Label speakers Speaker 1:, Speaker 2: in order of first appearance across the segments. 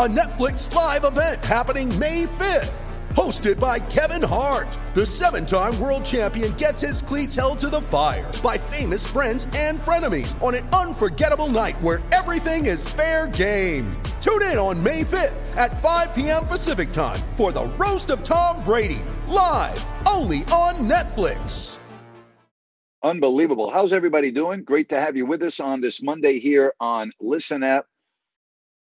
Speaker 1: a Netflix live event happening May 5th. Hosted by Kevin Hart, the seven time world champion gets his cleats held to the fire by famous friends and frenemies on an unforgettable night where everything is fair game. Tune in on May 5th at 5 p.m. Pacific time for the Roast of Tom Brady, live only on Netflix.
Speaker 2: Unbelievable. How's everybody doing? Great to have you with us on this Monday here on Listen App.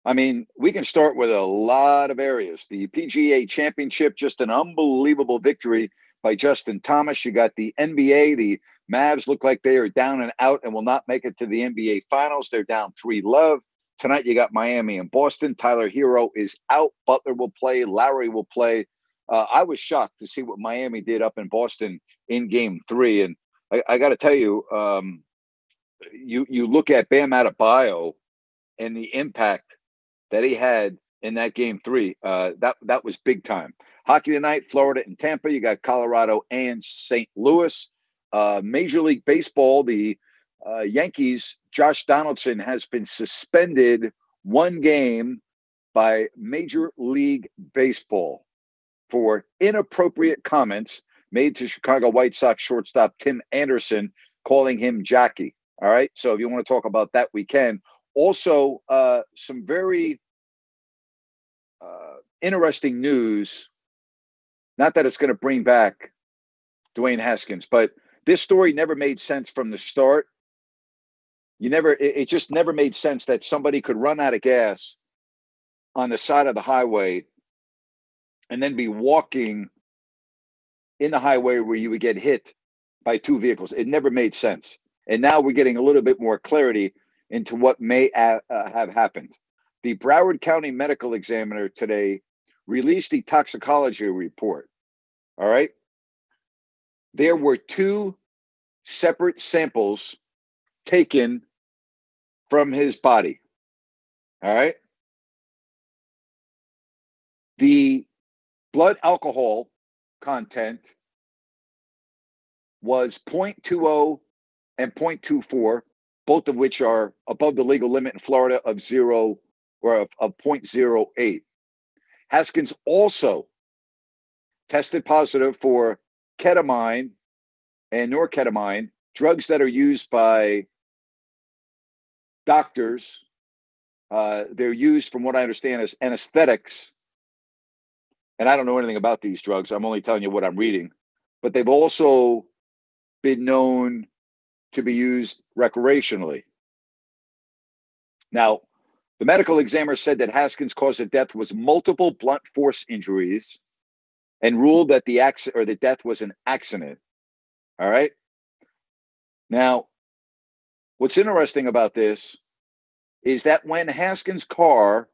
Speaker 2: I mean, we can start with a lot of areas. The PGA Championship, just an unbelievable victory by Justin Thomas. You got the NBA. The Mavs look like they are down and out and will not make it to the NBA Finals. They're down 3 love. Tonight, you got Miami and Boston. Tyler Herro is out. Butler will play. Lowry will play. Uh, I was shocked to see what Miami did up in Boston in game three. And I, I got to tell you, um, you you look at Bam Adebayo and the impact that he had in that game three. Uh, that that was big time. Hockey tonight, Florida and Tampa. You got Colorado and St. Louis. Uh, Major League Baseball, the uh, Yankees. Josh Donaldson has been suspended one game by Major League Baseball for inappropriate comments made to Chicago White Sox shortstop Tim Anderson, calling him Jackie. All right. So if you want to talk about that, we can. Also, uh, some very uh, interesting news. Not that it's going to bring back Dwayne Haskins, but this story never made sense from the start. You never, it, it just never made sense that somebody could run out of gas on the side of the highway and then be walking in the highway where you would get hit by two vehicles. It never made sense. And now we're getting a little bit more clarity into what may uh, have happened. The Broward County Medical Examiner today released the toxicology report. All right. There were two separate samples taken from his body. All right. The blood alcohol content was 0.20 and 0.24, both of which are above the legal limit in Florida of zero or of, of 0.08. Haskins also tested positive for ketamine and norketamine, drugs that are used by doctors. Uh, they're used, from what I understand, as anesthetics and I don't know anything about these drugs. I'm only telling you what I'm reading. But they've also been known to be used recreationally. Now, the medical examiner said that Haskins' cause of death was multiple blunt force injuries and ruled that the accident or the death was an accident. All right. Now, what's interesting about this is that when Haskins' car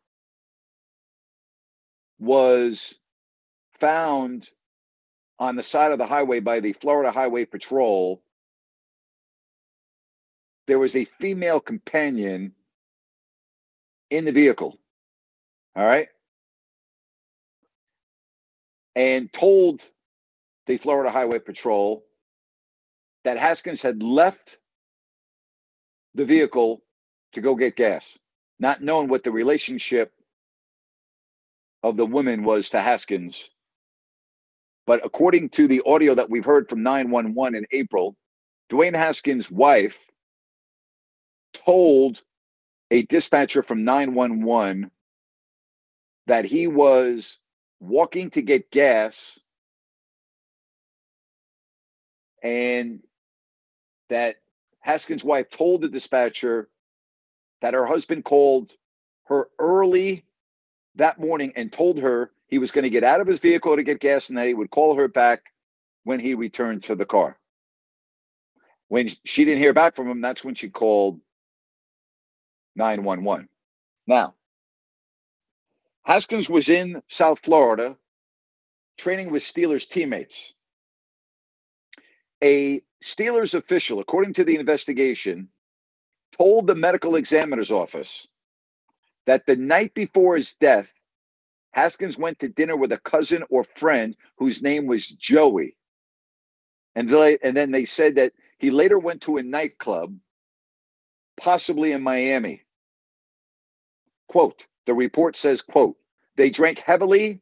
Speaker 2: was found on the side of the highway by the Florida Highway Patrol, there was a female companion in the vehicle. All right. And told the Florida Highway Patrol that Haskins had left the vehicle to go get gas, not knowing what the relationship of the woman was to Haskins. But according to the audio that we've heard from 911 in April, Dwayne Haskins' wife told a dispatcher from 911 that he was walking to get gas and that Haskins' wife told the dispatcher that her husband called her early that morning and told her he was going to get out of his vehicle to get gas and that he would call her back when he returned to the car. When she didn't hear back from him, that's when she called 911. Now, Haskins was in South Florida training with Steelers teammates. A Steelers official, according to the investigation, told the medical examiner's office that the night before his death, Haskins went to dinner with a cousin or friend whose name was Joey. And, and then they said that he later went to a nightclub, possibly in Miami. Quote, the report says, quote, they drank heavily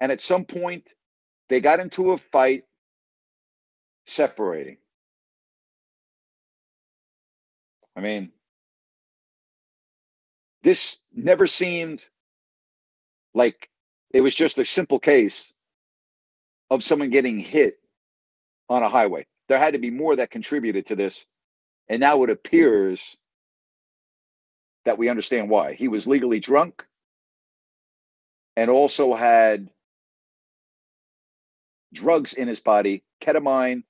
Speaker 2: and at some point they got into a fight separating. I mean, this never seemed like it was just a simple case of someone getting hit on a highway. There had to be more that contributed to this. And now it appears that we understand why. He was legally drunk and also had drugs in his body, ketamine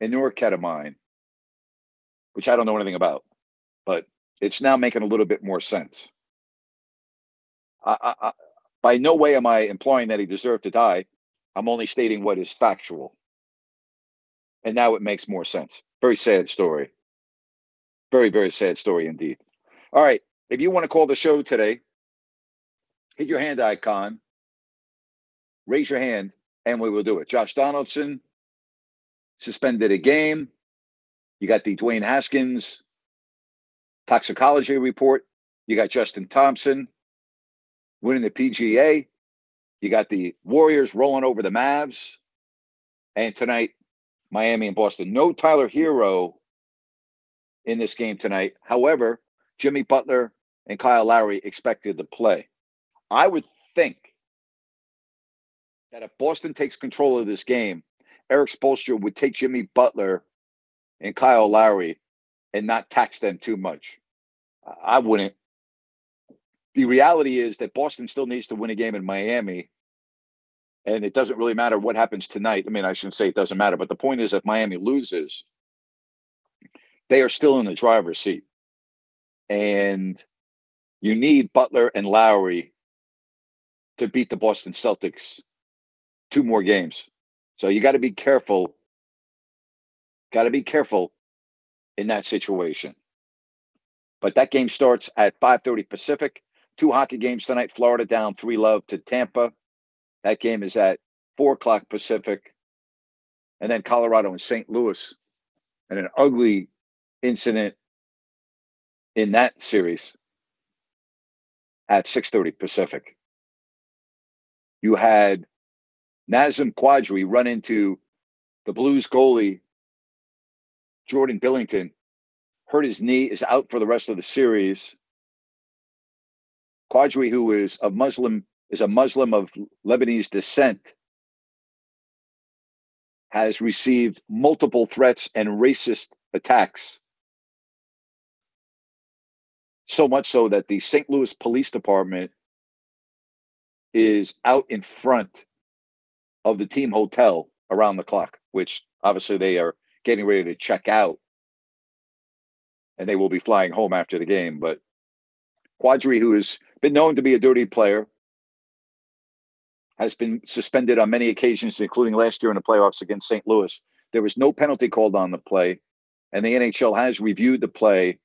Speaker 2: and norketamine, which I don't know anything about, but it's now making a little bit more sense. I, I, I, by no way am I implying that he deserved to die. I'm only stating what is factual. And now it makes more sense. Very sad story. Very, very sad story indeed. All right. If you want to call the show today, hit your hand icon, raise your hand, and we will do it. Josh Donaldson suspended a game. You got the Dwayne Haskins toxicology report. You got Justin Thompson winning the PGA. You got the Warriors rolling over the Mavs. And tonight, Miami and Boston. No Tyler Herro in this game tonight. However, Jimmy Butler and Kyle Lowry expected to play. I would think that if Boston takes control of this game, Erik Spoelstra would take Jimmy Butler and Kyle Lowry and not tax them too much. I wouldn't. The reality is that Boston still needs to win a game in Miami. And it doesn't really matter what happens tonight. I mean, I shouldn't say it doesn't matter, but the point is if Miami loses, they are still in the driver's seat. And you need Butler and Lowry to beat the Boston Celtics two more games. So you got to be careful. Got to be careful in that situation. But that game starts at 5:30 Pacific. Two hockey games tonight. Florida down three love to Tampa. That game is at four o'clock Pacific. And then Colorado and St. Louis. And an ugly incident in that series at 6:30 Pacific. You had Nazem Kadri run into the Blues goalie, Jordan Binnington, hurt his knee, is out for the rest of the series. Kadri, who is a Muslim, is a Muslim of Lebanese descent, has received multiple threats and racist attacks. So much so that the St. Louis Police Department is out in front of the team hotel around the clock, which obviously they are getting ready to check out and they will be flying home after the game. But Kadri, who has been known to be a dirty player, has been suspended on many occasions, including last year in the playoffs against St. Louis. There was no penalty called on the play, and the NHL has reviewed the play,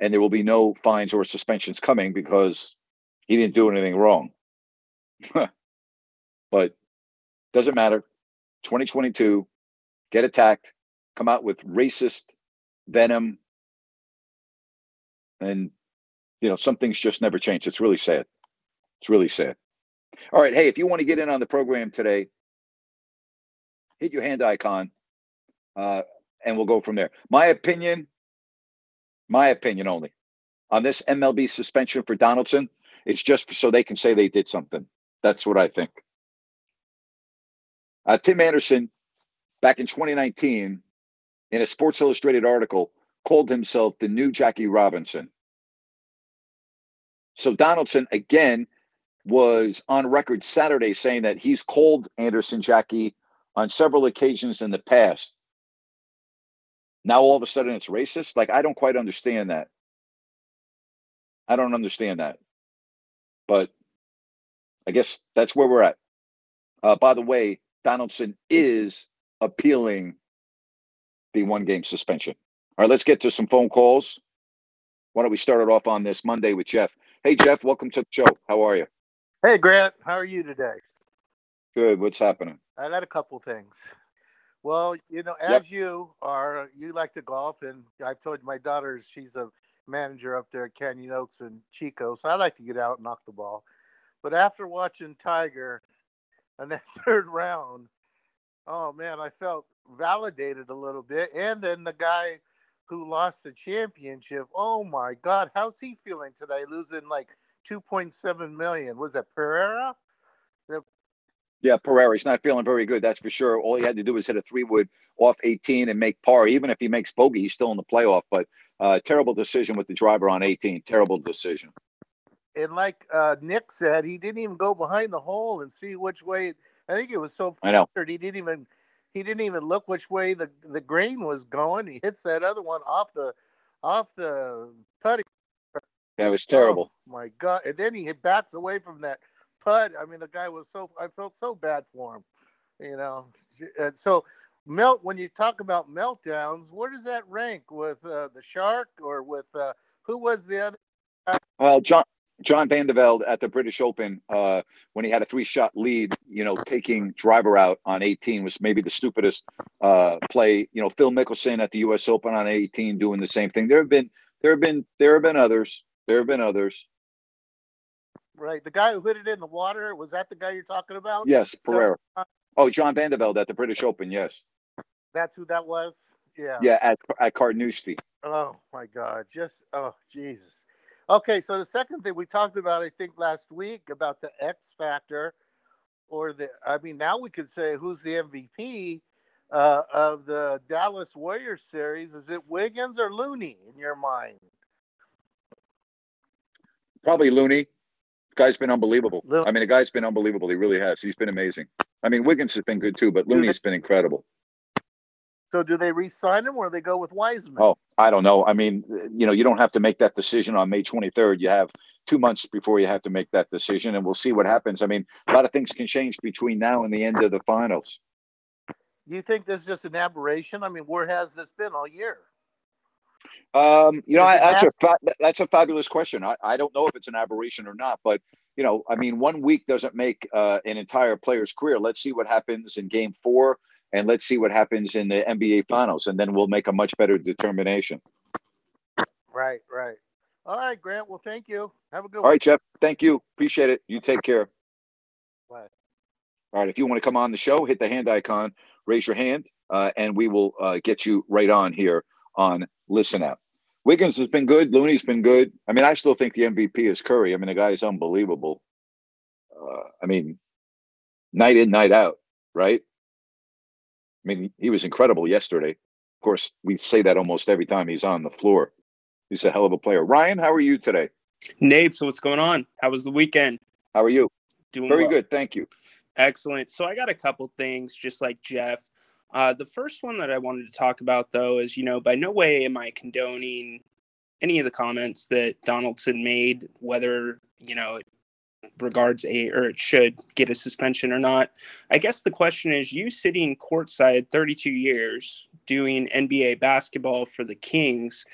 Speaker 2: and there will be no fines or suspensions coming because he didn't do anything wrong. but doesn't matter. 2022, get attacked, come out with racist venom, and you know some things just never change. It's really sad. It's really sad. All right, hey, if you want to get in on the program today, hit your hand icon, uh, and we'll go from there. My opinion, my opinion only, on this MLB suspension for Donaldson. It's just so they can say they did something. That's what I think. Uh, Tim Anderson, back in 2019, in a Sports Illustrated article, called himself the new Jackie Robinson. So Donaldson, again, was on record Saturday saying that he's called Anderson Jackie on several occasions in the past. Now all of a sudden it's racist. Like I don't quite understand that. I don't understand that. But I guess that's where we're at. Uh, by the way, Donaldson is appealing the one game suspension. All right, let's get to some phone calls. Why don't we start it off on this Monday with Jeff? Hey, Jeff, welcome to the show. How are you?
Speaker 3: Hey, Grant, how are you today?
Speaker 2: Good. What's happening?
Speaker 3: I got a couple things. Well, you know, as
Speaker 2: Yep.
Speaker 3: you are, you like to golf, and I've told my daughter she's a manager up there at Canyon Oaks and Chico, so I like to get out and knock the ball. But after watching Tiger in that third round, oh man, I felt validated a little bit. And then the guy who lost the championship, oh my God, how's he feeling today? Losing like 2.7 million. Was that Pereira?
Speaker 2: Yeah, Pereira, he's not feeling very good. That's for sure. All he had to do was hit a three wood off 18 and make par. Even if he makes bogey, he's still in the playoff. But uh, terrible decision with the driver on 18. Terrible decision.
Speaker 3: and like uh, Nick said, he didn't even go behind the hole and see which way. I think it was so flustered he didn't even he didn't even look which way the the grain was going. He hits that other one off the off the putting.
Speaker 2: Yeah, it was terrible.
Speaker 3: Oh, my God! And then he bats away from that putt. I mean, the guy was so I felt so bad for him. You know, and so melt when you talk about meltdowns, where does that rank with uh, the shark or with uh, who was the other?
Speaker 2: Well, John John Van de Velde at the British Open, uh, when he had a three shot lead, you know, taking driver out on 18 was maybe the stupidest uh, play. You know, Phil Mickelson at the U.S. Open on 18 doing the same thing. There have been there have been there have been others. There have been others.
Speaker 3: Right, the guy who hit it in the water was that the guy you're talking about?
Speaker 2: Yes,
Speaker 3: So,
Speaker 2: Pereira.
Speaker 3: uh,
Speaker 2: Oh, John Van de Velde at the British Open. Yes.
Speaker 3: that's who that was. Yeah.
Speaker 2: Yeah, at at Carnoustie.
Speaker 3: Oh my God! Just oh Jesus. Okay, so the second thing we talked about, I think last week, about the X factor, or the I mean, now we could say who's the MVP uh, of the Dallas Warriors series? Is it Wiggins or Looney in your mind?
Speaker 2: Probably Looney. Guy's been unbelievable. I mean, the guy's been unbelievable. He really has. He's been amazing. I mean, Wiggins has been good too, but Looney's been incredible.
Speaker 3: So do they re-sign him or do they go with Wiseman?
Speaker 2: Oh, I don't know. I mean, you know, you don't have to make that decision on May 23rd. You have two months before you have to make that decision, and we'll see what happens. I mean, a lot of things can change between now and the end of the finals.
Speaker 3: Do you think this is just an aberration? I mean, where has this been all year?
Speaker 2: Um, you know, I, that's a fa- that's a fabulous question. I, I don't know if it's an aberration or not, but you know, I mean, one week doesn't make uh, an entire player's career. Let's see what happens in Game Four, and let's see what happens in the NBA Finals, and then we'll make a much better determination.
Speaker 3: Right, right. All right, Grant. Well, thank you. Have a good
Speaker 2: All
Speaker 3: one.
Speaker 2: right, Jeff. Thank you. Appreciate it. You take care.
Speaker 3: Bye.
Speaker 2: All right. If you want to come on the show, hit the hand icon, raise your hand, uh, and we will uh, get you right on here on Listen App. Wiggins has been good. Looney's been good. I mean, I still think the MVP is Curry. I mean, the guy is unbelievable. Uh, I mean, night in, night out, right? I mean, he was incredible yesterday. Of course, we say that almost every time he's on the floor. He's a hell of a player. Ryan, how are you today?
Speaker 4: Nape, so what's going on? How was the weekend?
Speaker 2: How are you?
Speaker 4: Doing
Speaker 2: Very
Speaker 4: well.
Speaker 2: good. Thank you.
Speaker 4: Excellent. So I got a couple things, just like Jeff. Uh, the first one that I wanted to talk about, though, is you know, by no way am I condoning any of the comments that Donaldson made, whether you know it regards a or it should get a suspension or not. I guess the question is, you sitting courtside 32 years doing NBA basketball for the Kings.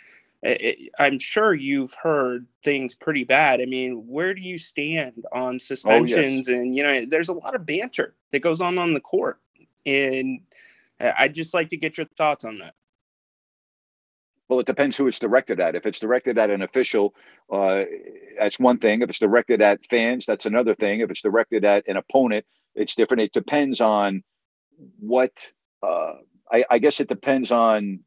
Speaker 4: I- I- I'm sure you've heard things pretty bad. I mean, where do you stand on suspensions? And you know, there's a lot of banter that goes on on the court, and I'd just like to get your thoughts on that.
Speaker 2: Well, it depends who it's directed at. If it's directed at an official, uh, that's one thing. If it's directed at fans, that's another thing. If it's directed at an opponent, it's different. It depends on what. Uh, I, I guess it depends on.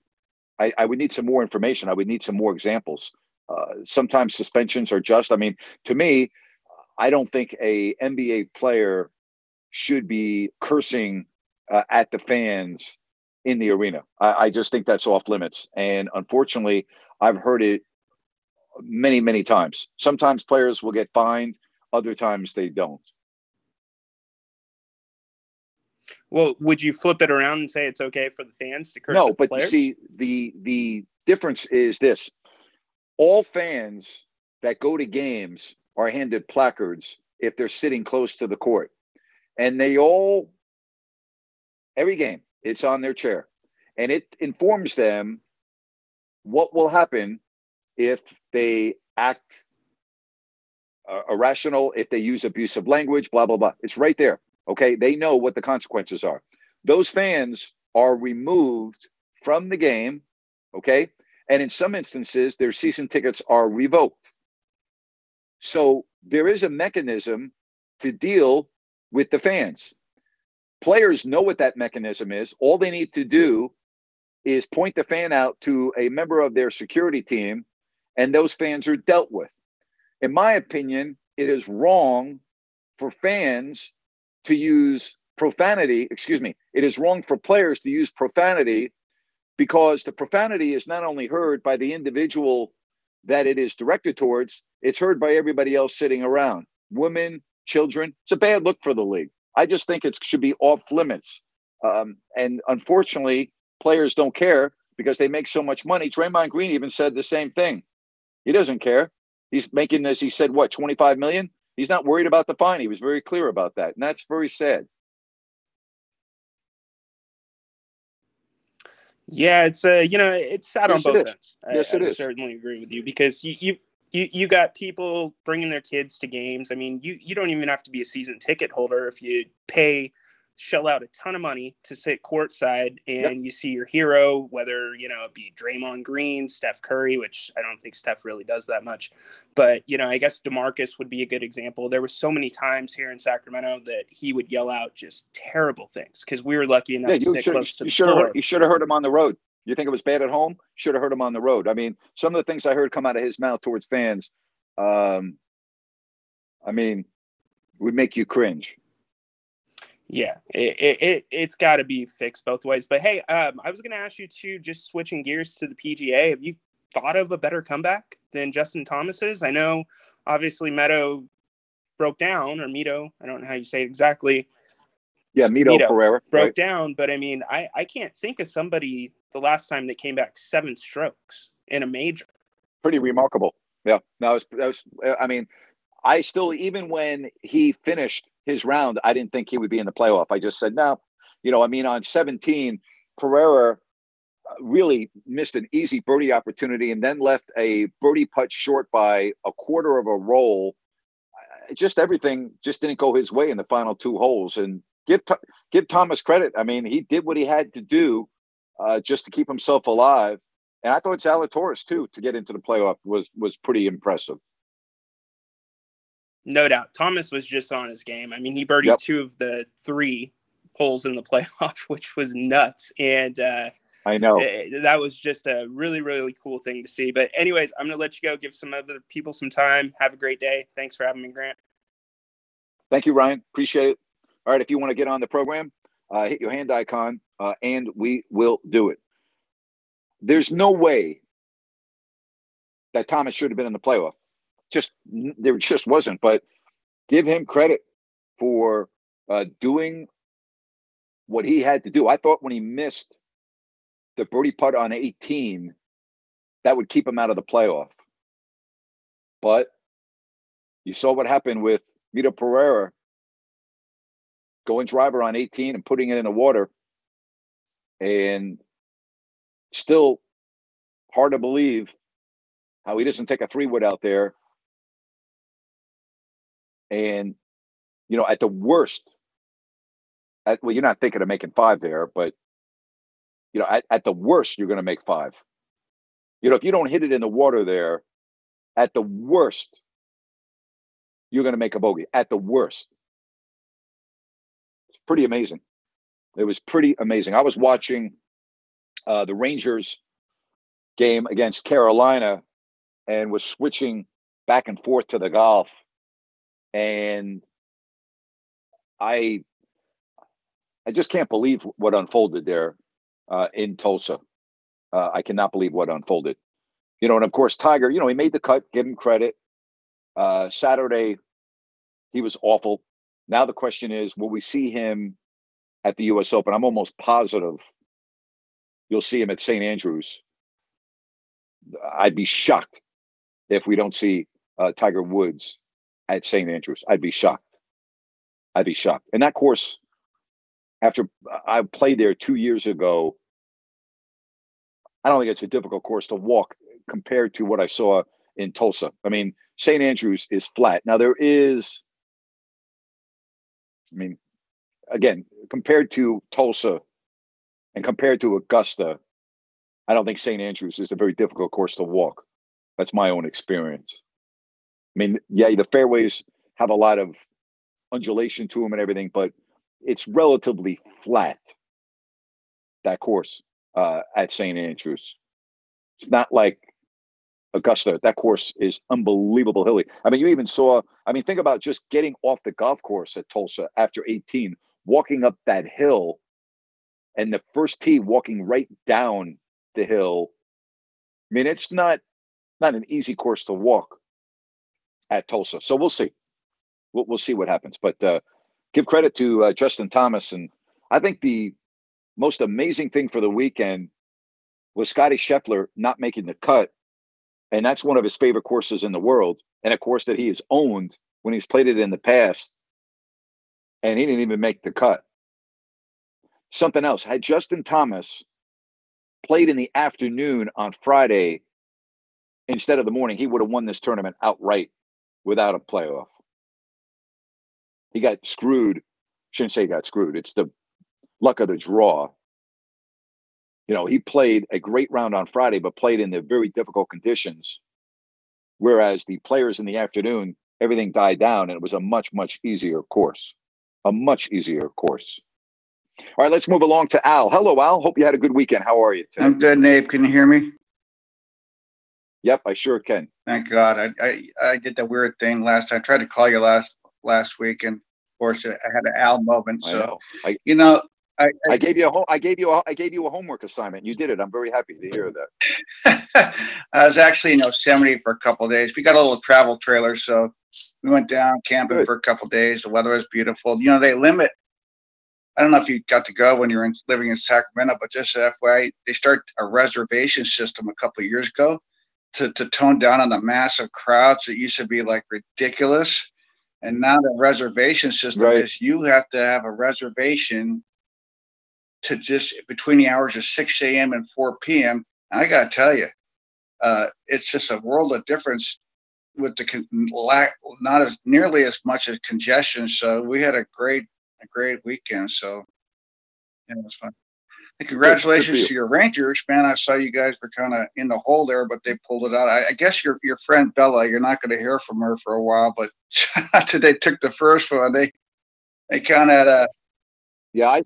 Speaker 2: I, I would need some more information. I would need some more examples. Uh, sometimes suspensions are just. I mean, to me, I don't think a NBA player should be cursing uh, at the fans in the arena. I, I just think that's off limits. And unfortunately, I've heard it many, many times. Sometimes players will get fined, other times they don't.
Speaker 4: Well, would you flip it around and say it's okay for the fans to curse?
Speaker 2: No, but
Speaker 4: players?
Speaker 2: you see, the the difference is this: all fans that go to games are handed placards if they're sitting close to the court, and they all every game it's on their chair, and it informs them what will happen if they act uh, irrational, if they use abusive language, blah blah blah. It's right there. Okay, they know what the consequences are. Those fans are removed from the game. Okay, and in some instances, their season tickets are revoked. So there is a mechanism to deal with the fans. Players know what that mechanism is. All they need to do is point the fan out to a member of their security team, and those fans are dealt with. In my opinion, it is wrong for fans to use profanity. Excuse me. It is wrong for players to use profanity because the profanity is not only heard by the individual that it is directed towards, it's heard by everybody else sitting around women, children. It's a bad look for the league. I just think it should be off limits. Um, and unfortunately, players don't care because they make so much money. Draymond Green even said the same thing. He doesn't care. He's making, as he said, what, 25 million? He's not worried about the fine. He was very clear about that. And that's very sad.
Speaker 4: Yeah, it's uh, you know, it's sad
Speaker 2: Yes,
Speaker 4: on both ends. I,
Speaker 2: Yes, it
Speaker 4: I
Speaker 2: is.
Speaker 4: certainly agree with you because you, you you you got people bringing their kids to games. I mean, you you don't even have to be a season ticket holder if you pay shell out a ton of money to sit courtside and you see your hero, whether you know it be Draymond Green, Steph Curry, which I don't think Steph really does that much, but you know I guess Demarcus would be a good example. There were so many times here in Sacramento that he would yell out just terrible things because we were lucky enough
Speaker 2: Yeah,
Speaker 4: to sit
Speaker 2: should
Speaker 4: close to
Speaker 2: you
Speaker 4: the
Speaker 2: should
Speaker 4: floor.
Speaker 2: heard, you should have heard him on the road. You think it was bad at home? Should have heard him on the road. I mean, some of the things I heard come out of his mouth towards fans, um, I mean, would make you cringe.
Speaker 4: Yeah, it, it, it it's got to be fixed both ways. But hey, um, I was going to ask you to just switching gears to the PGA. Have you thought of a better comeback than Justin Thomas's? I know, obviously, Meadow broke down, or Mito, I don't know how you say it exactly,
Speaker 2: Yeah, Mito,
Speaker 4: Mito
Speaker 2: Pereira.
Speaker 4: broke
Speaker 2: right?
Speaker 4: down. But I mean, I I can't think of somebody the last time they came back seven strokes in a major.
Speaker 2: Pretty remarkable. Yeah, was that was. I mean, I still even when he finished his round, I didn't think he would be in the playoff. I just said no. You know, I mean, on 17, Pereira really missed an easy birdie opportunity and then left a birdie putt short by a quarter of a roll. Just everything just didn't go his way in the final two holes. And give give Thomas credit. I mean, he did what he had to do uh, just to keep himself alive. And I thought Zalatoris too to get into the playoff was was pretty impressive.
Speaker 4: No doubt. Thomas was just on his game. I mean, he birdied
Speaker 2: Yep.
Speaker 4: two of the three holes in the playoff, which was nuts. And uh,
Speaker 2: I know.
Speaker 4: eh, that was just a really, really cool thing to see. But, anyways, I'm going to let you go, give some other people some time. Have a great day. Thanks for having me, Grant.
Speaker 2: Thank you, Ryan. Appreciate it. All right, if you want to get on the program, uh, hit your hand icon, uh, and we will do it. There's no way that Thomas should have been in the playoff. Just there just wasn't. But give him credit for uh, doing what he had to do. I thought when he missed the birdie putt on 18, that would keep him out of the playoff. But you saw what happened with Mito Pereira going driver on 18 and putting it in the water. And still hard to believe how he doesn't take a three wood out there. And, you know, at the worst, at, well, you're not thinking of making five there, but, you know, at, at the worst, you're going to make five. You know, if you don't hit it in the water there, at the worst, you're going to make a bogey. At the worst. It's pretty amazing. It was pretty amazing. I was watching uh, the Rangers game against Carolina and was switching back and forth to the golf. And I I just can't believe what unfolded there uh, in Tulsa. Uh, I cannot believe what unfolded. You know, and of course, Tiger, you know, he made the cut, give him credit. Uh, Saturday, he was awful. Now the question is, will we see him at the U.S. Open. I'm almost positive you'll see him at St. Andrews. I'd be shocked if we don't see uh, Tiger Woods at St. Andrews. I'd be shocked. I'd be shocked. And that course, after I played there two years ago, I don't think it's a difficult course to walk compared to what I saw in Tulsa. I mean, St. Andrews is flat. Now there is, I mean, again, compared to Tulsa and compared to Augusta, I don't think St. Andrews is a very difficult course to walk. That's my own experience. I mean, yeah, the fairways have a lot of undulation to them and everything, but it's relatively flat. That course uh, at St. Andrews, it's not like Augusta. That course is unbelievable hilly. I mean, you even saw. I mean, think about just getting off the golf course at Tulsa after 18, walking up that hill, and the first tee walking right down the hill. I mean, it's not not an easy course to walk at Tulsa. So we'll see. We'll, we'll see what happens. But uh, give credit to uh, Justin Thomas, and I think the most amazing thing for the weekend was Scotty Scheffler not making the cut, and that's one of his favorite courses in the world, and a course that he has owned when he's played it in the past, and he didn't even make the cut. Something else had Justin Thomas played in the afternoon on Friday instead of the morning, he would have won this tournament outright without a playoff. He got screwed. Shouldn't say he got screwed. It's the luck of the draw. You know, he played a great round on Friday, but played in the very difficult conditions. Whereas the players in the afternoon, everything died down and it was a much, much easier course. A much easier course. All right, let's move along to Al. Hello, Al. Hope you had a good weekend. How are you
Speaker 5: today? I'm good, Nate. Can you hear me?
Speaker 2: Yep, I sure can.
Speaker 5: Thank God. I, I, I did the weird thing last. I tried to call you last last week, and of course, I had an Al moment. So,
Speaker 2: know. I,
Speaker 5: you know, I, I,
Speaker 2: I, gave you a home, I gave you a, I gave you a homework assignment. You did it. I'm very happy to hear that.
Speaker 5: I was actually in Yosemite for a couple days. We got a little travel trailer, so we went down camping Good. for a couple days. The weather was beautiful. You know, they limit. I don't know if you got to go when you were in, living in Sacramento, but just FYI, they start a reservation system a couple of years ago to, to tone down on the massive crowds that used to be like ridiculous. And now the reservation system right. is you have to have a reservation to just between the hours of 6 a.m. and 4 p.m. And I got to tell you, uh, it's just a world of difference with the con- lack, not as nearly as much as congestion. So we had a great, a great weekend. So yeah, it was fun. And congratulations good, to your Rangers, man. I saw you guys were kind of in the hole there, but they pulled it out. I, I, guess your your friend Bella, you're not going to hear from her for a while, but they took the first one, they they kind of uh,
Speaker 2: yeah, I,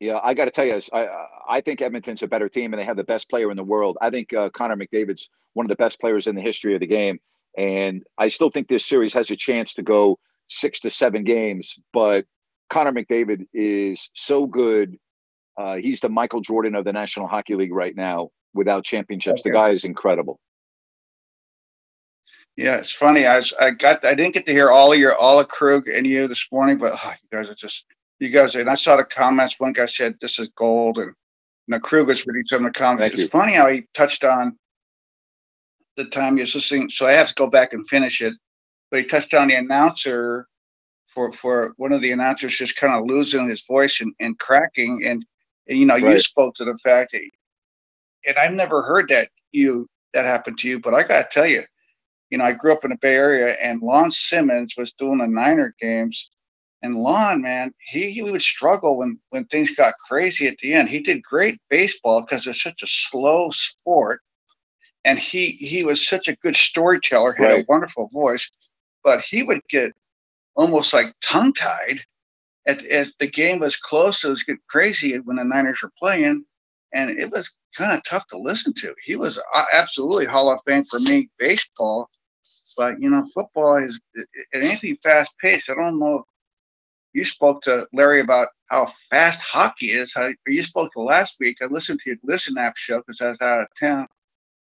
Speaker 2: yeah, I got to tell you, I I think Edmonton's a better team, and they have the best player in the world. I think uh, Connor McDavid's one of the best players in the history of the game, and I still think this series has a chance to go six to seven games. But Connor McDavid is so good uh, he's the Michael Jordan of the National Hockey League right now without championships. Okay. The guy is incredible.
Speaker 5: Yeah, it's funny. I was, I got I didn't get to hear all of your all of Krug and you this morning, but oh, you guys are just you guys. And I saw the comments. One guy said this is gold, and know, Krug was reading some of the comments. Thank it's you. funny how he touched on the time was listening. So I have to go back and finish it. But he touched on the announcer for for one of the announcers just kind of losing his voice and, and cracking and and, you know, right. you spoke to the fact that, and I've never heard that you that happened to you, but I got to tell you, you know, I grew up in the Bay Area, and Lon Simmons was doing the Niner games, and Lon, man, he, he would struggle when when things got crazy at the end. He did great baseball because it's such a slow sport, and he he was such a good storyteller, had right. a wonderful voice, but he would get almost like tongue tied at, as the game was close, it was getting crazy when the Niners were playing, and it was kind of tough to listen to. He was absolutely Hall of Fame for me, baseball, but you know, football is it, ain't fast paced. I don't know. You spoke to Larry about how fast hockey is. How you spoke to last week. I listened to your Listen App show because I was out of town.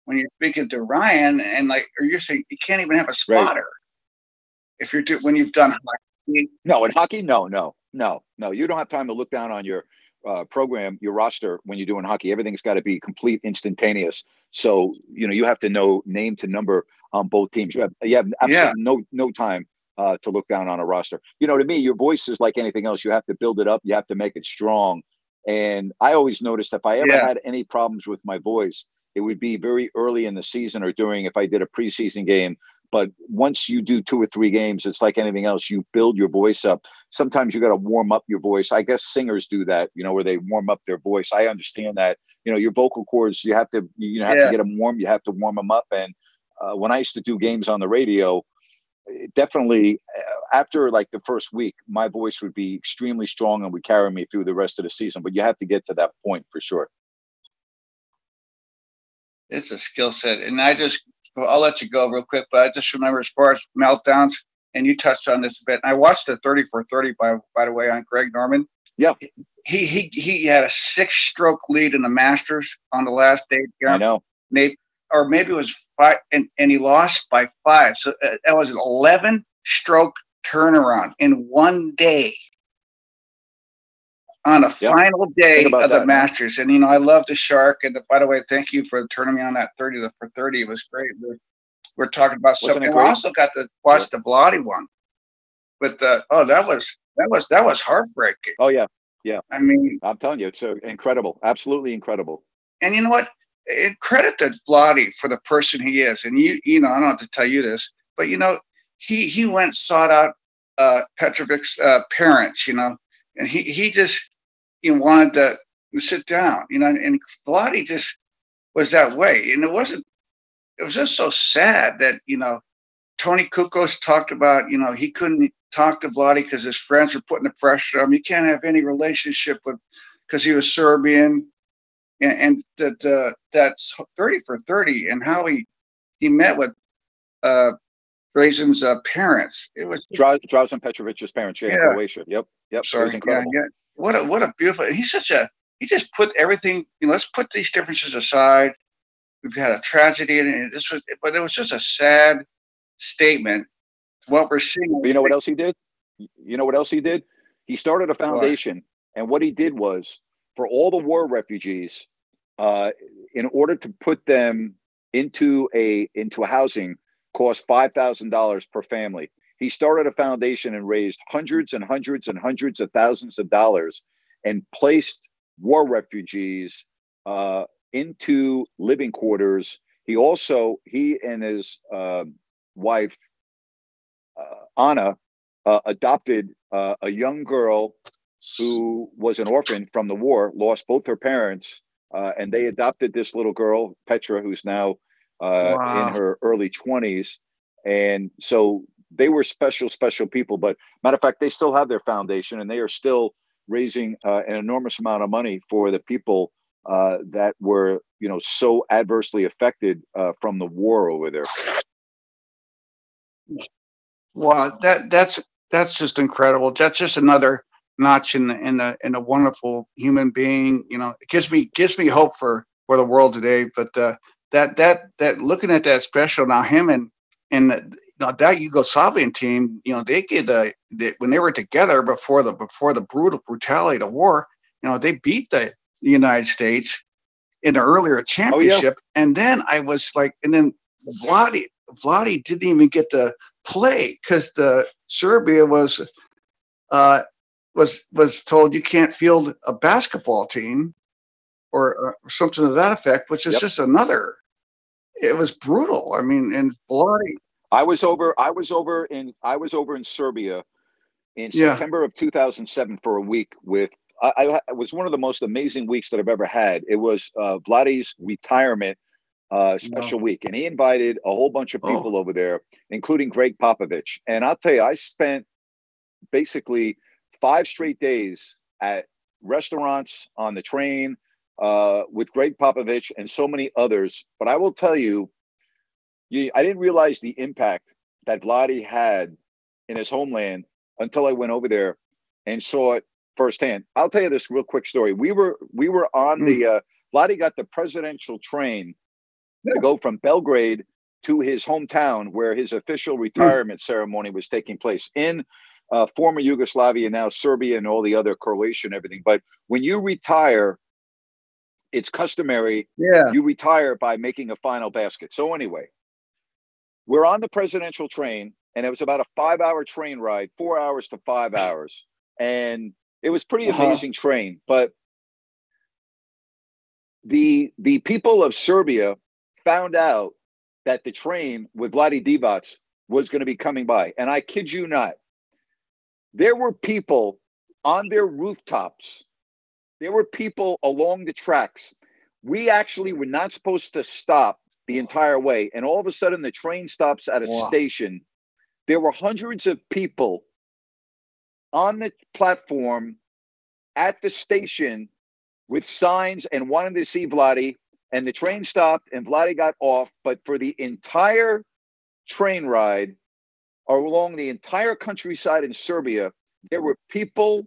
Speaker 5: When you're speaking to Ryan, and like, or you're saying you can't even have a spotter. Right. If you're do, when you've done
Speaker 2: hockey. No, in hockey, no, no No, no, you don't have time to look down on your uh, program, your roster when you're doing hockey. Everything's got to be complete, instantaneous. So you know you have to know name to number on both teams. You have you have absolutely yeah. no no time uh, to look down on a roster. You know, to me, your voice is like anything else. You have to build it up. You have to make it strong. And I always noticed if I ever yeah. had any problems with my voice, it would be very early in the season or during if I did a preseason game but once you do two or three games, it's like anything else. You build your voice up. Sometimes you got to warm up your voice. I guess singers do that, you know, where they warm up their voice. I understand that. You know, your vocal cords, you have to, you know, have yeah. to get them warm. You have to warm them up. And uh, when I used to do games on the radio, definitely uh, after like the first week, my voice would be extremely strong and would carry me through the rest of the season. But you have to get to that point for sure.
Speaker 5: It's a skill set, and I just I'll let you go real quick, but I just remember as far as meltdowns, and you touched on this a bit. And I watched the 30 for 30 by by the way on Greg Norman.
Speaker 2: Yep.
Speaker 5: He he he had a six stroke lead in the Masters on the last day.
Speaker 2: I know.
Speaker 5: Maybe or maybe it was five, and, and he lost by five. So uh, that was an 11 stroke turnaround in one day on a yep. final day of the that, Masters. Man. And you know, I love the shark. And the, by the way, thank you for turning me on that 30 to, for 30. It was great. We're, we're talking about Wasn't something. I also got to watch yeah. the Vlade one with the oh that was that was that was heartbreaking.
Speaker 2: Oh yeah. Yeah.
Speaker 5: I mean
Speaker 2: I'm telling you, it's uh, incredible. Absolutely incredible.
Speaker 5: And you know what? It, credit to Vlade for the person he is. And you, you know, I don't have to tell you this, but you know, he he went sought out uh Petrovic's uh, parents, you know, and he he just you wanted to, sit down, you know, and Vlade just was that way. And it wasn't, it was just so sad that, you know, Toni Kukoč talked about, you know, he couldn't talk to Vlade because his friends were putting the pressure on him. You can't have any relationship with, because he was Serbian. And, and that uh, that's 30 for 30 and how he he met with uh Drazen's uh, parents. It was
Speaker 2: Drazen Petrovic's parents, yeah, yeah. Croatia. Yep. Yep.
Speaker 5: Sorry, yeah, yeah what a what a beautiful. He's such a he just put everything. You know, let's put these differences aside. We've had a tragedy, and this was, but it was just a sad statement. What we're seeing.
Speaker 2: You know what else he did? You know what else he did? He started a foundation, what? and what he did was for all the war refugees, uh, in order to put them into a into a housing, cost five thousand dollars per family. He started a foundation and raised hundreds and hundreds and hundreds of thousands of dollars and placed war refugees uh, into living quarters. He also, he and his uh, wife, uh, Anna, uh, adopted uh, a young girl who was an orphan from the war, lost both her parents, uh, and they adopted this little girl, Petra, who's now wow. in her early 20s. And so they were special, special people. But matter of fact, they still have their foundation and they are still raising uh, an enormous amount of money for the people uh, that were, you know, so adversely affected uh, from the war over there.
Speaker 5: Well, that that's that's just incredible. That's just another notch in the, in a in a wonderful human being. You know, it gives me gives me hope for for the world today. But uh, that that that looking at that special now, him and and now that Yugoslavian team, you know, they get the when they were together before the before the brutal brutality of the war, you know, they beat the, the United States in the earlier championship. Oh, yeah. And then I was like, and then Vlade Vlade didn't even get to play because the Serbia was uh, was was told you can't field a basketball team or, or something to that effect, which is yep. just another. It was brutal. I mean, and Vlade
Speaker 2: I was over. I was over in. I was over in Serbia in yeah. September of 2007 for a week with. I, I, it was one of the most amazing weeks that I've ever had. It was uh, Vlade's retirement uh, special week, and he invited a whole bunch of oh. people oh. over there, including Gregg Popovich. And I'll tell you, I spent basically five straight days at restaurants, on the train, uh, with Gregg Popovich and so many others. But I will tell you, you, I didn't realize the impact that Vlade had in his homeland until I went over there and saw it firsthand. I'll tell you this real quick story. We were we were on mm. the hmm. uh, Vlade got the presidential train yeah. to go from Belgrade to his hometown where his official hmm. retirement mm. ceremony was taking place in uh, former Yugoslavia, now Serbia, and all the other Croatia and everything. But when you retire, it's customary.
Speaker 5: Yeah.
Speaker 2: You retire by making a final basket. So anyway, we're on the presidential train, and it was about a five-hour train ride, four hours to five hours, and it was pretty
Speaker 5: Uh-huh.
Speaker 2: amazing train. But the the people of Serbia found out that the train with Vlade Divac was going to be coming by, and I kid you not, there were people on their rooftops. There were people along the tracks. We actually were not supposed to stop the entire way, and all of a sudden, the train stops at a
Speaker 5: Wow.
Speaker 2: station. There were hundreds of people on the platform at the station with signs and wanted to see Vlade. And the train stopped and Vlade got off. But for the entire train ride or along the entire countryside in Serbia, there were people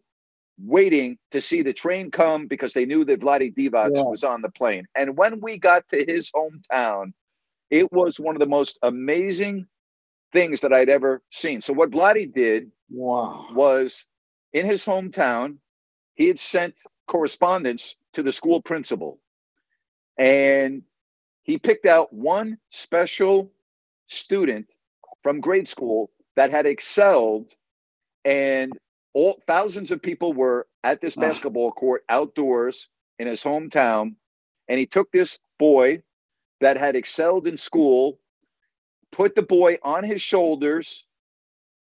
Speaker 2: waiting to see the train come because they knew that Vlade Divac
Speaker 5: Yeah.
Speaker 2: was on the plane. And when we got to his hometown, it was one of the most amazing things that I'd ever seen. So what Vlade did
Speaker 5: Wow.
Speaker 2: was in his hometown, he had sent correspondence to the school principal. And he picked out one special student from grade school that had excelled and all thousands of people were at this basketball court outdoors in his hometown and he took this boy that had excelled in school put the boy on his shoulders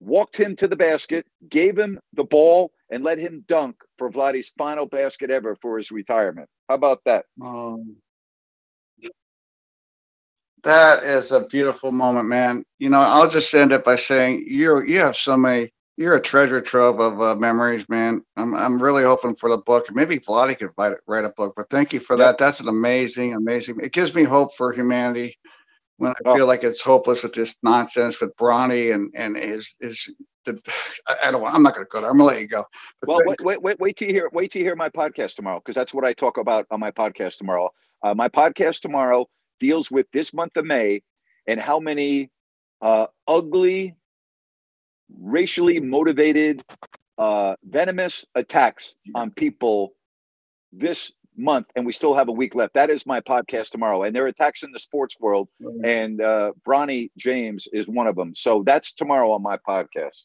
Speaker 2: walked him to the basket, gave him the ball, and let him dunk for Vlade's final basket ever for his retirement. How about that?
Speaker 5: Um, that is a beautiful moment, man. You know, I'll just end it by saying you you have so many. You're a treasure trove of uh, memories, man. I'm I'm really hoping for the book. Maybe Vlade could write, write a book. But thank you for
Speaker 2: Yep.
Speaker 5: that. That's an amazing, amazing. It gives me hope for humanity when I
Speaker 2: Oh.
Speaker 5: feel like it's hopeless with this nonsense with Bronny and and his his. The, I, I don't. want- I'm not going to go there. I'm going to let you go. But
Speaker 2: Well, wait, wait, wait, wait till you hear wait till you hear my podcast tomorrow, because that's what I talk about on my podcast tomorrow. Uh, my podcast tomorrow deals with this month of May and how many uh, ugly, racially motivated, uh, venomous attacks on people this month, and we still have a week left. That is my podcast tomorrow, and there are attacks in the sports world, and uh, Bronny James is one of them. So that's tomorrow on my podcast.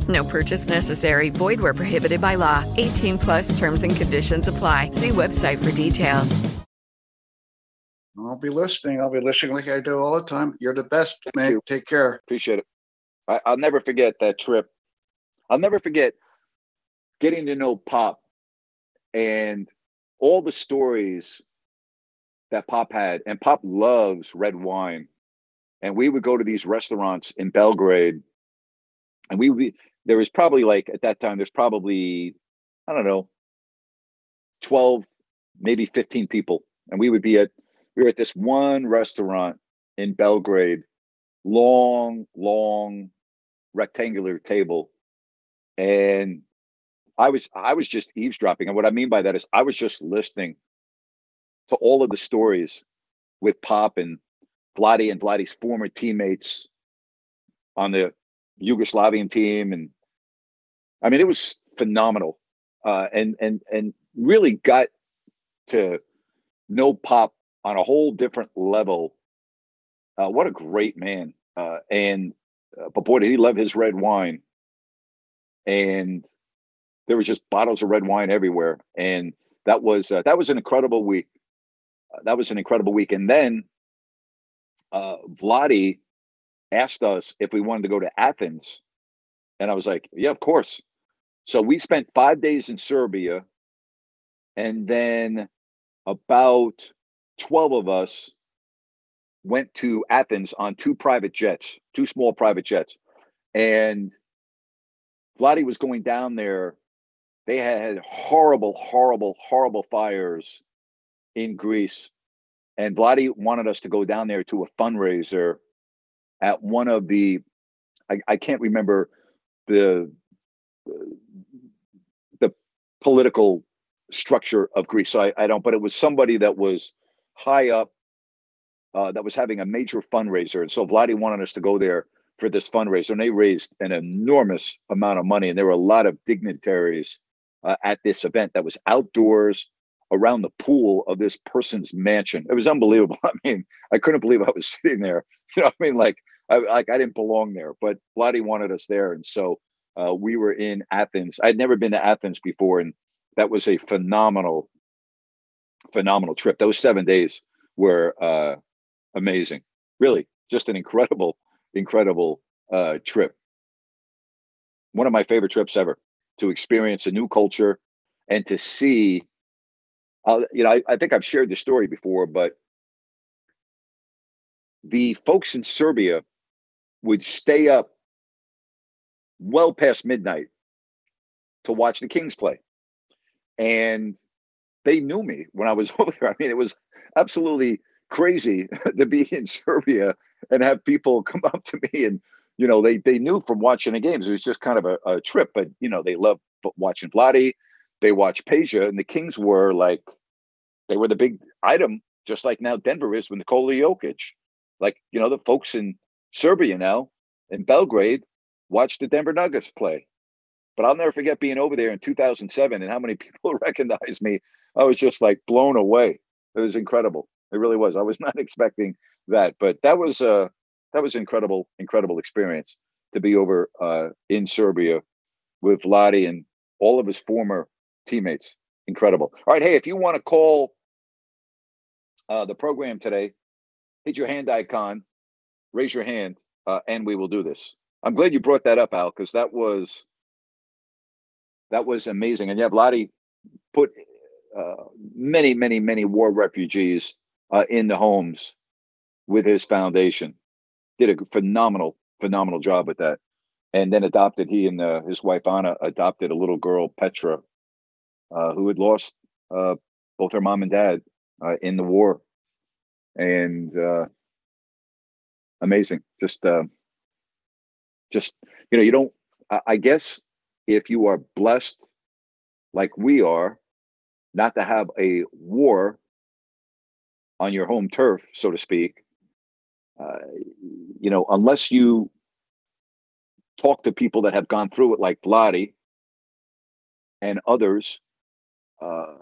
Speaker 6: No purchase necessary. Void where prohibited by law. 18 plus terms and conditions apply. See website for details.
Speaker 5: I'll be listening. I'll be listening like I do all the time. You're the best, man.
Speaker 2: you.
Speaker 5: Take care.
Speaker 2: Appreciate it. I, I'll never forget that trip. I'll never forget getting to know Pop and all the stories that Pop had. And Pop loves red wine. And we would go to these restaurants in Belgrade. And we would be, there was probably like, at that time, there's probably, I don't know, 12, maybe 15 people. And we would be at, we were at this one restaurant in Belgrade long, long rectangular table. And I was I was just eavesdropping. And what I mean by that is I was just listening to all of the stories with Pop and Vlade and Vlade's former teammates on the Yugoslavian team. And I mean it was phenomenal. Uh, and and and really got to know Pop on a whole different level. Uh, what a great man! Uh, and uh, but boy, did he love his red wine. And there were just bottles of red wine everywhere, and that was uh, that was an incredible week. that was an incredible week. And then uh, Vlade asked us if we wanted to go to Athens. And I was like, yeah, of course. So we spent five days in Serbia. And then about 12 of us went to Athens on two private jets, two small private jets. And Vlade was going down there. They had horrible, horrible, horrible fires in Greece. And Vlade wanted us to go down there to a fundraiser at one of the, I, I can't remember the, the political structure of Greece. So I, I don't, but it was somebody that was high up uh, that was having a major fundraiser. And so Vlade wanted us to go there for this fundraiser. And they raised an enormous amount of money. And there were a lot of dignitaries uh, at this event that was outdoors around the pool of this person's mansion. It was unbelievable. I mean, I couldn't believe I was sitting there. You know, I mean, like, I, like I didn't belong there, but Vlade wanted us there. And so uh, we were in Athens. I'd never been to Athens before. And that was a phenomenal, phenomenal trip. Those seven days were uh, amazing. Really, just an incredible, incredible uh, trip. One of my favorite trips ever to experience a new culture and to see. Uh, you know, I, I think I've shared the story before, but the folks in Serbia would stay up well past midnight to watch the Kings play. And they knew me when I was over there. I mean, it was absolutely crazy to be in Serbia and have people come up to me and you know they they knew from watching the games it was just kind of a, a trip but you know they love watching Vlade they watch Peja and the Kings were like they were the big item just like now Denver is with Nikola Jokic like you know the folks in Serbia now in Belgrade watch the Denver Nuggets play but I'll never forget being over there in 2007 and how many people recognized me I was just like blown away it was incredible it really was. I was not expecting that, but that was uh that was incredible, incredible experience to be over uh, in Serbia with Vlade and all of his former teammates. Incredible. All right, hey, if you want to call uh, the program today, hit your hand icon, raise your hand, uh, and we will do this. I'm glad you brought that up, Al, because that was that was amazing. And yeah, Vlade put uh, many, many, many war refugees uh, in the homes with his foundation. Did a phenomenal, phenomenal job with that. And then adopted, he and uh, his wife Anna adopted a little girl, Petra, uh, who had lost uh, both her mom and dad uh, in the war. And uh, amazing. Just, just, you know, you don't, I, guess if you are blessed like we are, not to have a war on your home turf, so to speak, uh, you know, unless you talk to people that have gone through it, like Vlade and others, uh,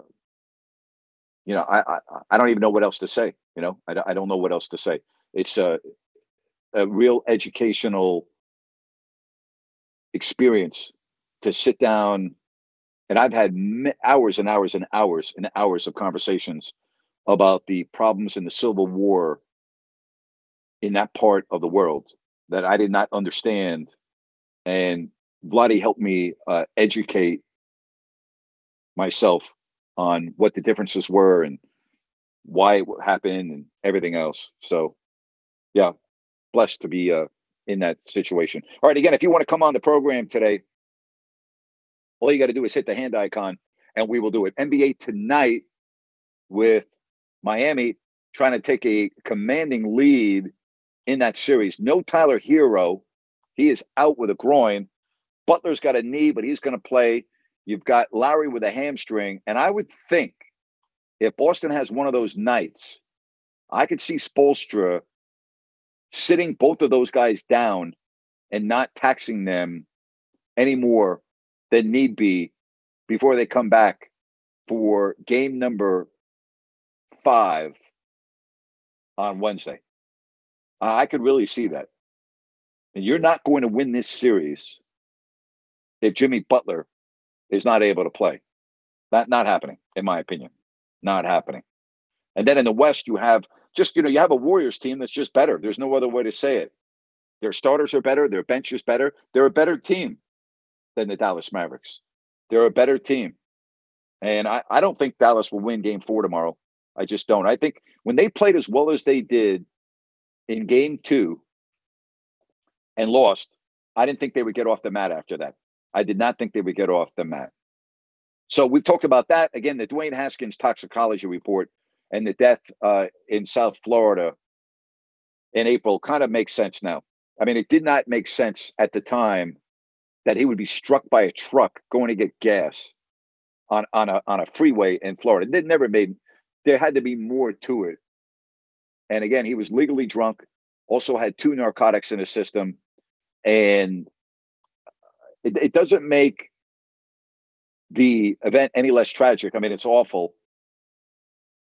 Speaker 2: you know, I, I, I don't even know what else to say. You know, I, I don't know what else to say. It's a a real educational experience to sit down, and I've had hours and hours and hours and hours of conversations about the problems in the Civil War in that part of the world that I did not understand. And Vlade helped me uh, educate myself on what the differences were and why it happened and everything else. So, yeah, blessed to be uh, in that situation. All right, again, if you want to come on the program today, all you got to do is hit the hand icon and we will do it. NBA tonight with Miami trying to take a commanding lead in that series. No Tyler Herro. He is out with a groin. Butler's got a knee, but he's going to play. You've got Lowry with a hamstring. And I would think if Boston has one of those nights, I could see Spoelstra sitting both of those guys down and not taxing them any more than need be before they come back for game number five on Wednesday. I could really see that. And you're not going to win this series if Jimmy Butler is not able to play. That not happening, in my opinion. Not happening. And then in the West, you have just, you know, you have a Warriors team that's just better. There's no other way to say it. Their starters are better, their bench is better. They're a better team than the Dallas Mavericks. They're a better team. And I, I don't think Dallas will win game four tomorrow. I just don't. I think when they played as well as they did in game two and lost, I didn't think they would get off the mat after that. I did not think they would get off the mat. So we've talked about that. Again, the Dwayne Haskins toxicology report and the death uh, in South Florida in April kind of makes sense now. I mean, it did not make sense at the time that he would be struck by a truck going to get gas on on a on a freeway in Florida. It never made. There had to be more to it. And again, he was legally drunk. Also had two narcotics in his system, and it, it doesn't make the event any less tragic. I mean, it's awful,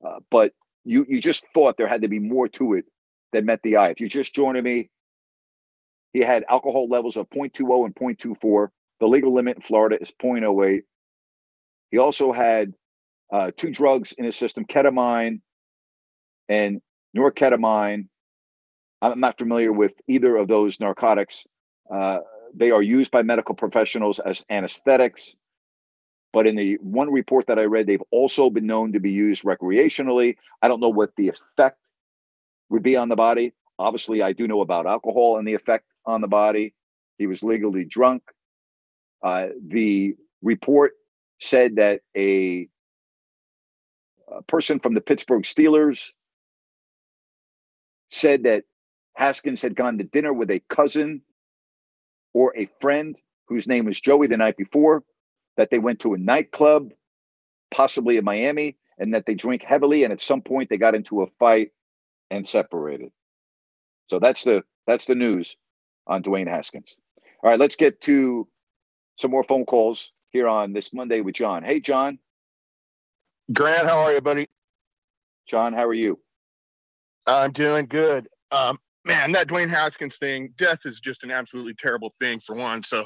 Speaker 2: uh, but you you just thought there had to be more to it than met the eye. If you're just joining me, he had alcohol levels of 0.20 and 0.24. The legal limit in Florida is 0.08. He also had uh, two drugs in his system, ketamine and norketamine. I'm not familiar with either of those narcotics. Uh, they are used by medical professionals as anesthetics. But in the one report that I read, they've also been known to be used recreationally. I don't know what the effect would be on the body. Obviously, I do know about alcohol and the effect on the body. He was legally drunk. Uh, the report said that a, a person from the Pittsburgh Steelers said that Haskins had gone to dinner with a cousin or a friend whose name was Joey the night before, that they went to a nightclub, possibly in Miami, and that they drink heavily. And at some point, they got into a fight and separated. So that's the that's the news on Dwayne Haskins. All right, let's get to some more phone calls here on this Monday with John. Hey, John.
Speaker 7: Grant, how are you, buddy?
Speaker 2: John, how are you?
Speaker 7: I'm doing good. Um, man, that Dwayne Haskins thing, death is just an absolutely terrible thing for one. So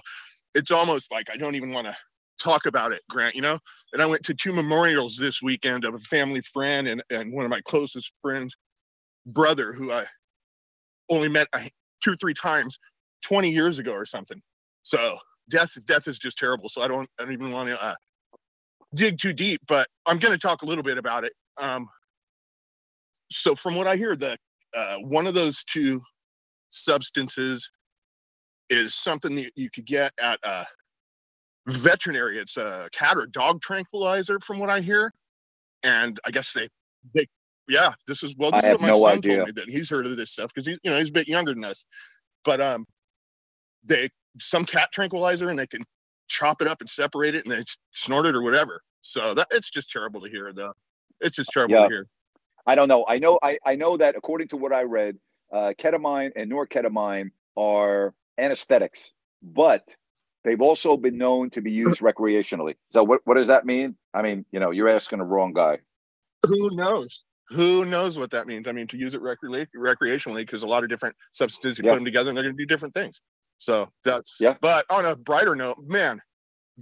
Speaker 7: it's almost like I don't even want to talk about it, Grant, you know? And I went to two memorials this weekend of a family friend and, and one of my closest friends' brother, who I only met two three times 20 years ago or something. So death, death is just terrible. So I don't, I don't even want to uh, dig too deep, but I'm going to talk a little bit about it. Um, so from what I hear, the uh, one of those two substances is something that you could get at a veterinary. It's a cat or dog tranquilizer, from what I hear. And I guess they, they, yeah, this is well. This
Speaker 2: I
Speaker 7: is what my
Speaker 2: no
Speaker 7: son
Speaker 2: idea.
Speaker 7: told me that he's heard of this stuff because he's, you know, he's a bit younger than us. But um, they some cat tranquilizer and they can chop it up and separate it and they snort it or whatever. So that it's just terrible to hear. Though it's just terrible
Speaker 2: Yeah.
Speaker 7: to hear.
Speaker 2: I don't know. I know. I, I know that according to what I read, uh, ketamine and norketamine are anesthetics, but they've also been known to be used recreationally. So what what does that mean? I mean, you know, you're asking the wrong guy.
Speaker 7: Who knows? Who knows what that means? I mean, to use it recre- recreationally, because a lot of different substances you
Speaker 2: Yeah.
Speaker 7: put them together and they're going to do different things. So that's
Speaker 2: Yeah.
Speaker 7: But on a brighter note, man,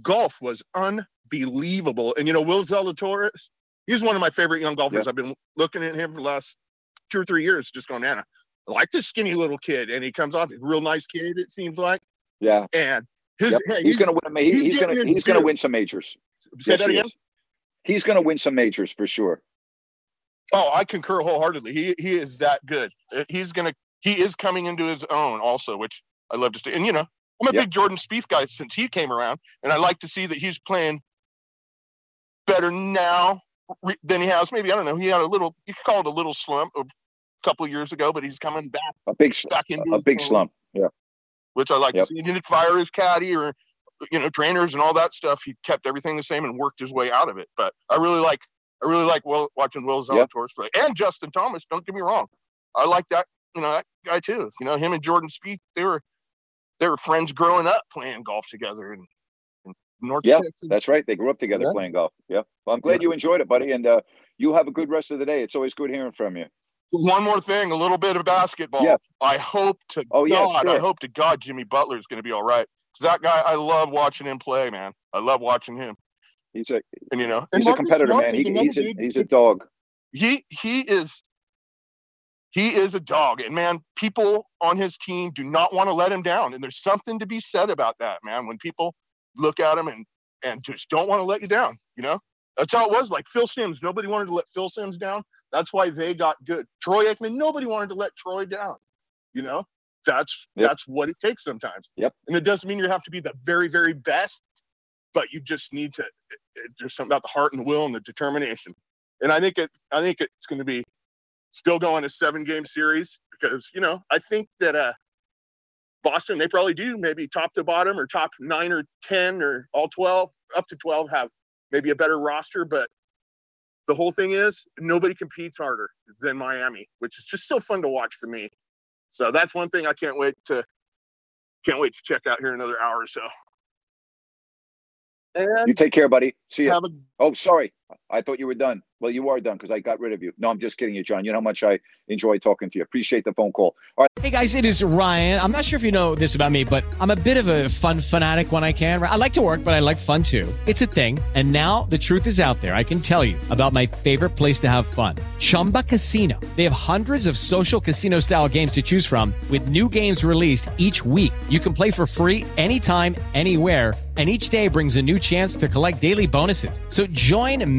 Speaker 7: golf was unbelievable. And you know, Will Zalatoris, he's one of my favorite young golfers. I've been looking at him for the last two or three years, just going, man, I like this skinny little kid, and he comes off a real nice kid. It seems like,
Speaker 2: Yeah.
Speaker 7: and his
Speaker 2: Yep.
Speaker 7: hey,
Speaker 2: he's, going to win. a
Speaker 7: he's
Speaker 2: He's, going to he's going to win some majors.
Speaker 7: Say
Speaker 2: Yes,
Speaker 7: that again.
Speaker 2: He's going to win some majors for sure.
Speaker 7: Oh, I concur wholeheartedly. He he is that good. Uh, He's gonna he is coming into his own also, which I love to see. And you know, I'm a
Speaker 2: Yep.
Speaker 7: big Jordan Spieth guy since he came around, and I like to see that he's playing better now than he has. Maybe I don't know. He had a little. You could call it a little slump a couple of years ago, but he's coming back
Speaker 2: A big
Speaker 7: back into
Speaker 2: a
Speaker 7: his
Speaker 2: big slump. Yeah.
Speaker 7: Which I like
Speaker 2: Yep.
Speaker 7: to see. He didn't fire his caddy or you know trainers and all that stuff. He kept everything the same and worked his way out of it. But I really like I really like Will, watching Will
Speaker 2: Yep.
Speaker 7: Zalatoris play and Justin Thomas. Don't get me wrong, I like that you know that guy too. You know him and Jordan Spieth. They were they were friends growing up playing golf together in, North
Speaker 2: Yeah,
Speaker 7: Texas.
Speaker 2: that's right. They grew up together
Speaker 7: Yeah.
Speaker 2: playing golf. Yeah. Well, I'm glad you enjoyed it, buddy. And uh, you have a good rest of the day. It's always good hearing from you.
Speaker 7: One more thing, a little bit of basketball.
Speaker 2: Yeah.
Speaker 7: I hope to
Speaker 2: Oh, yeah,
Speaker 7: God, I hope to God Jimmy Butler is going to be all right. Cause that guy, I love watching him play, man. I love watching him.
Speaker 2: He's a
Speaker 7: And you know, and
Speaker 2: he's a competitor,
Speaker 7: Smart
Speaker 2: man. He, he's a he's a dog.
Speaker 7: he he is he is a dog and man people on his team do not want to let him down and there's something to be said about that man when people look at him and and just don't want to let you down you know that's how it was like phil simms nobody wanted to let phil simms down that's why they got good troy aikman nobody wanted to let troy down you know that's
Speaker 2: Yep.
Speaker 7: that's what it takes sometimes
Speaker 2: Yep.
Speaker 7: and it doesn't mean you have to be the very very best but you just need to it, it, there's something about the heart and the will and the determination and i think it i think it's going to be still going a seven game series because you know i think that uh boston they probably do maybe top to bottom or top nine or ten or all 12 up to 12 have maybe a better roster but the whole thing is nobody competes harder than miami which is just so fun to watch for me so that's one thing i can't wait to can't wait to check out here in another hour or so and
Speaker 2: You take care, buddy. See you.
Speaker 7: have a
Speaker 2: Oh, sorry. I thought you were done. Well, you are done because I got rid of you. No, I'm just kidding you, John. You know how much I enjoy talking to you. Appreciate the phone call. All right.
Speaker 8: Hey guys, it is Ryan. I'm not sure if you know this about me, but I'm a bit of a fun fanatic when I can. I like to work, but I like fun too. It's a thing. And now the truth is out there. I can tell you about my favorite place to have fun Chumba Casino. They have hundreds of social casino style games to choose from, with new games released each week. You can play for free anytime, anywhere. And each day brings a new chance to collect daily bonuses. So join me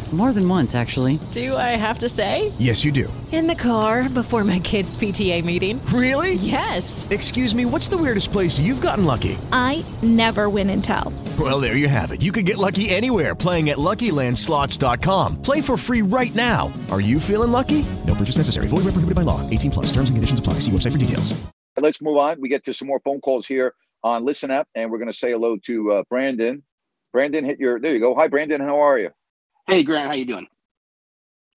Speaker 9: More than once, actually.
Speaker 10: Do I have to say?
Speaker 11: Yes, you do.
Speaker 10: In the car before my kids' PTA meeting.
Speaker 11: Really?
Speaker 10: Yes.
Speaker 11: Excuse me, what's the weirdest place you've gotten lucky?
Speaker 12: I never win and tell.
Speaker 11: Well, there you have it. You can get lucky anywhere playing at LuckyLandSlots.com. Play for free right now. Are you feeling lucky? No purchase necessary. Void where prohibited by law. 18 plus. Terms and conditions apply. See website for details.
Speaker 2: Let's move on. We get to some more phone calls here on Listen Up, and we're going to say hello to uh, Brandon. Brandon, hit your. There you go. Hi, Brandon. How are you?
Speaker 13: Hey Grant, how you doing?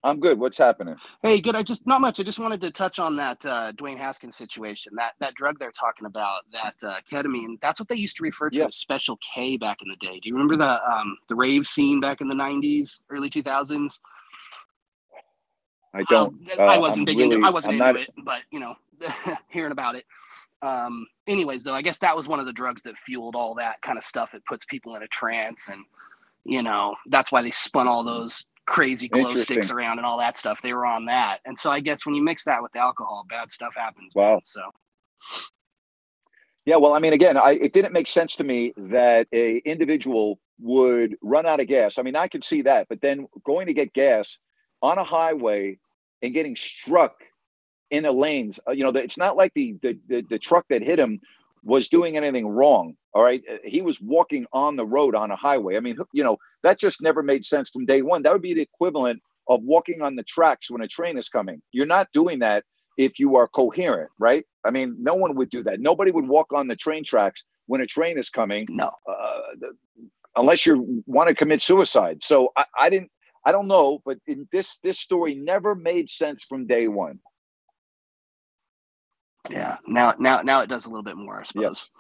Speaker 2: I'm good. What's happening?
Speaker 13: Hey, good. I just not much. I just wanted to touch on that uh, Dwayne Haskins situation. That that drug they're talking about, that uh, ketamine. That's what they used to refer to as Special K back in the day. Do you remember the um, the rave scene back in the '90s, early 2000s?
Speaker 2: I don't.
Speaker 13: Uh, I wasn't
Speaker 2: I'm
Speaker 13: big
Speaker 2: really-
Speaker 13: into. I wasn't
Speaker 2: I'm
Speaker 13: into
Speaker 2: not-
Speaker 13: it, but you know, hearing about it. Um, anyways, though, I guess that was one of the drugs that fueled all that kind of stuff. It puts people in a trance, and you know that's why they spun all those crazy glow sticks around and all that stuff. They were on that, and so I guess when you mix that with alcohol, bad stuff happens.
Speaker 2: Wow.
Speaker 13: Man, so
Speaker 2: Yeah, well, I mean, again, I, it didn't make sense to me that a individual would run out of gas. I mean, I could see that, but then going to get gas on a highway and getting struck in the lanes, uh, you know, the- it's not like the, the the the truck that hit him was doing anything wrong. All right, Uh, he was walking on the road on a highway. I mean, you know, that just never made sense from day one. That would be the equivalent of walking on the tracks when a train is coming. You're not doing that if you are coherent, right? I mean, no one would do that. Nobody would walk on the train tracks when a train is coming.
Speaker 13: No.
Speaker 2: Uh, unless you want to commit suicide. So I, I didn't, I don't know, but in this this story never made sense from day one.
Speaker 13: Yeah, now now now it does a little bit more, I suppose.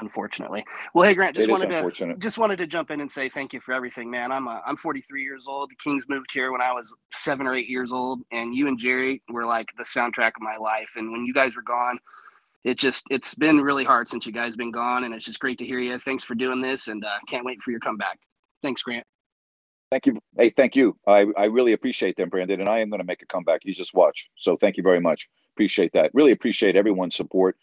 Speaker 13: Unfortunately. Well, hey Grant, just
Speaker 2: It
Speaker 13: wanted to just wanted to jump in and say thank you for everything, man. I'm uh, I'm 43 years old. The Kings moved here when I was seven or eight years old, and you and Jerry were like the soundtrack of my life. And when you guys were gone, it just it's been really hard since you guys been gone, and it's just great to hear you. Thanks for doing this, and uh, can't wait for your comeback. Thanks, Grant.
Speaker 2: Thank you. Hey, thank you. I, I really appreciate them, Brandon, and I am going to make a comeback. You just watch. So thank you very much. Appreciate that. Really appreciate everyone's support.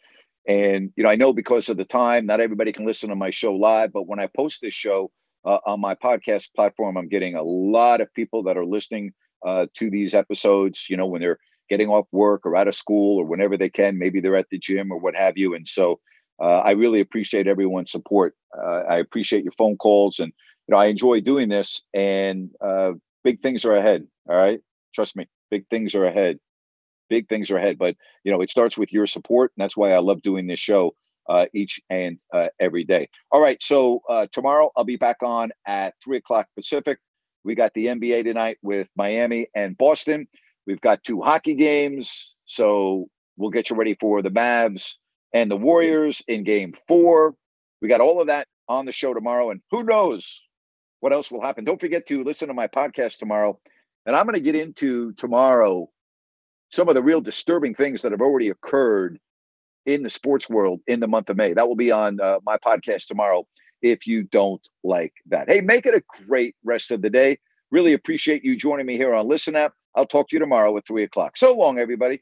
Speaker 2: And you know, I know because of the time, not everybody can listen to my show live, but when I post this show uh, on my podcast platform, I'm getting a lot of people that are listening uh, to these episodes. You know, when they're getting off work or out of school or whenever they can, maybe they're at the gym or what have you. And so uh, I really appreciate everyone's support. Uh, I appreciate your phone calls, and you know, I enjoy doing this. And uh, big things are ahead. All right, trust me, big things are ahead. Big things are ahead. But you know, it starts with your support, and that's why I love doing this show uh, each and uh, every day. All right, so uh, tomorrow I'll be back on at three o'clock Pacific. We got the NBA tonight with Miami and Boston. We've got two hockey games, so we'll get you ready for the Mavs and the Warriors in Game Four. We got all of that on the show tomorrow, and who knows what else will happen. Don't forget to listen to my podcast tomorrow And I'm going to get into tomorrow some of the real disturbing things that have already occurred in the sports world in the month of May. That will be on uh, my podcast tomorrow if you don't like that. Hey, make it a great rest of the day. Really appreciate you joining me here on Listen Up. I'll talk to you tomorrow at three o'clock. So long, everybody.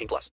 Speaker 14: 18 plus.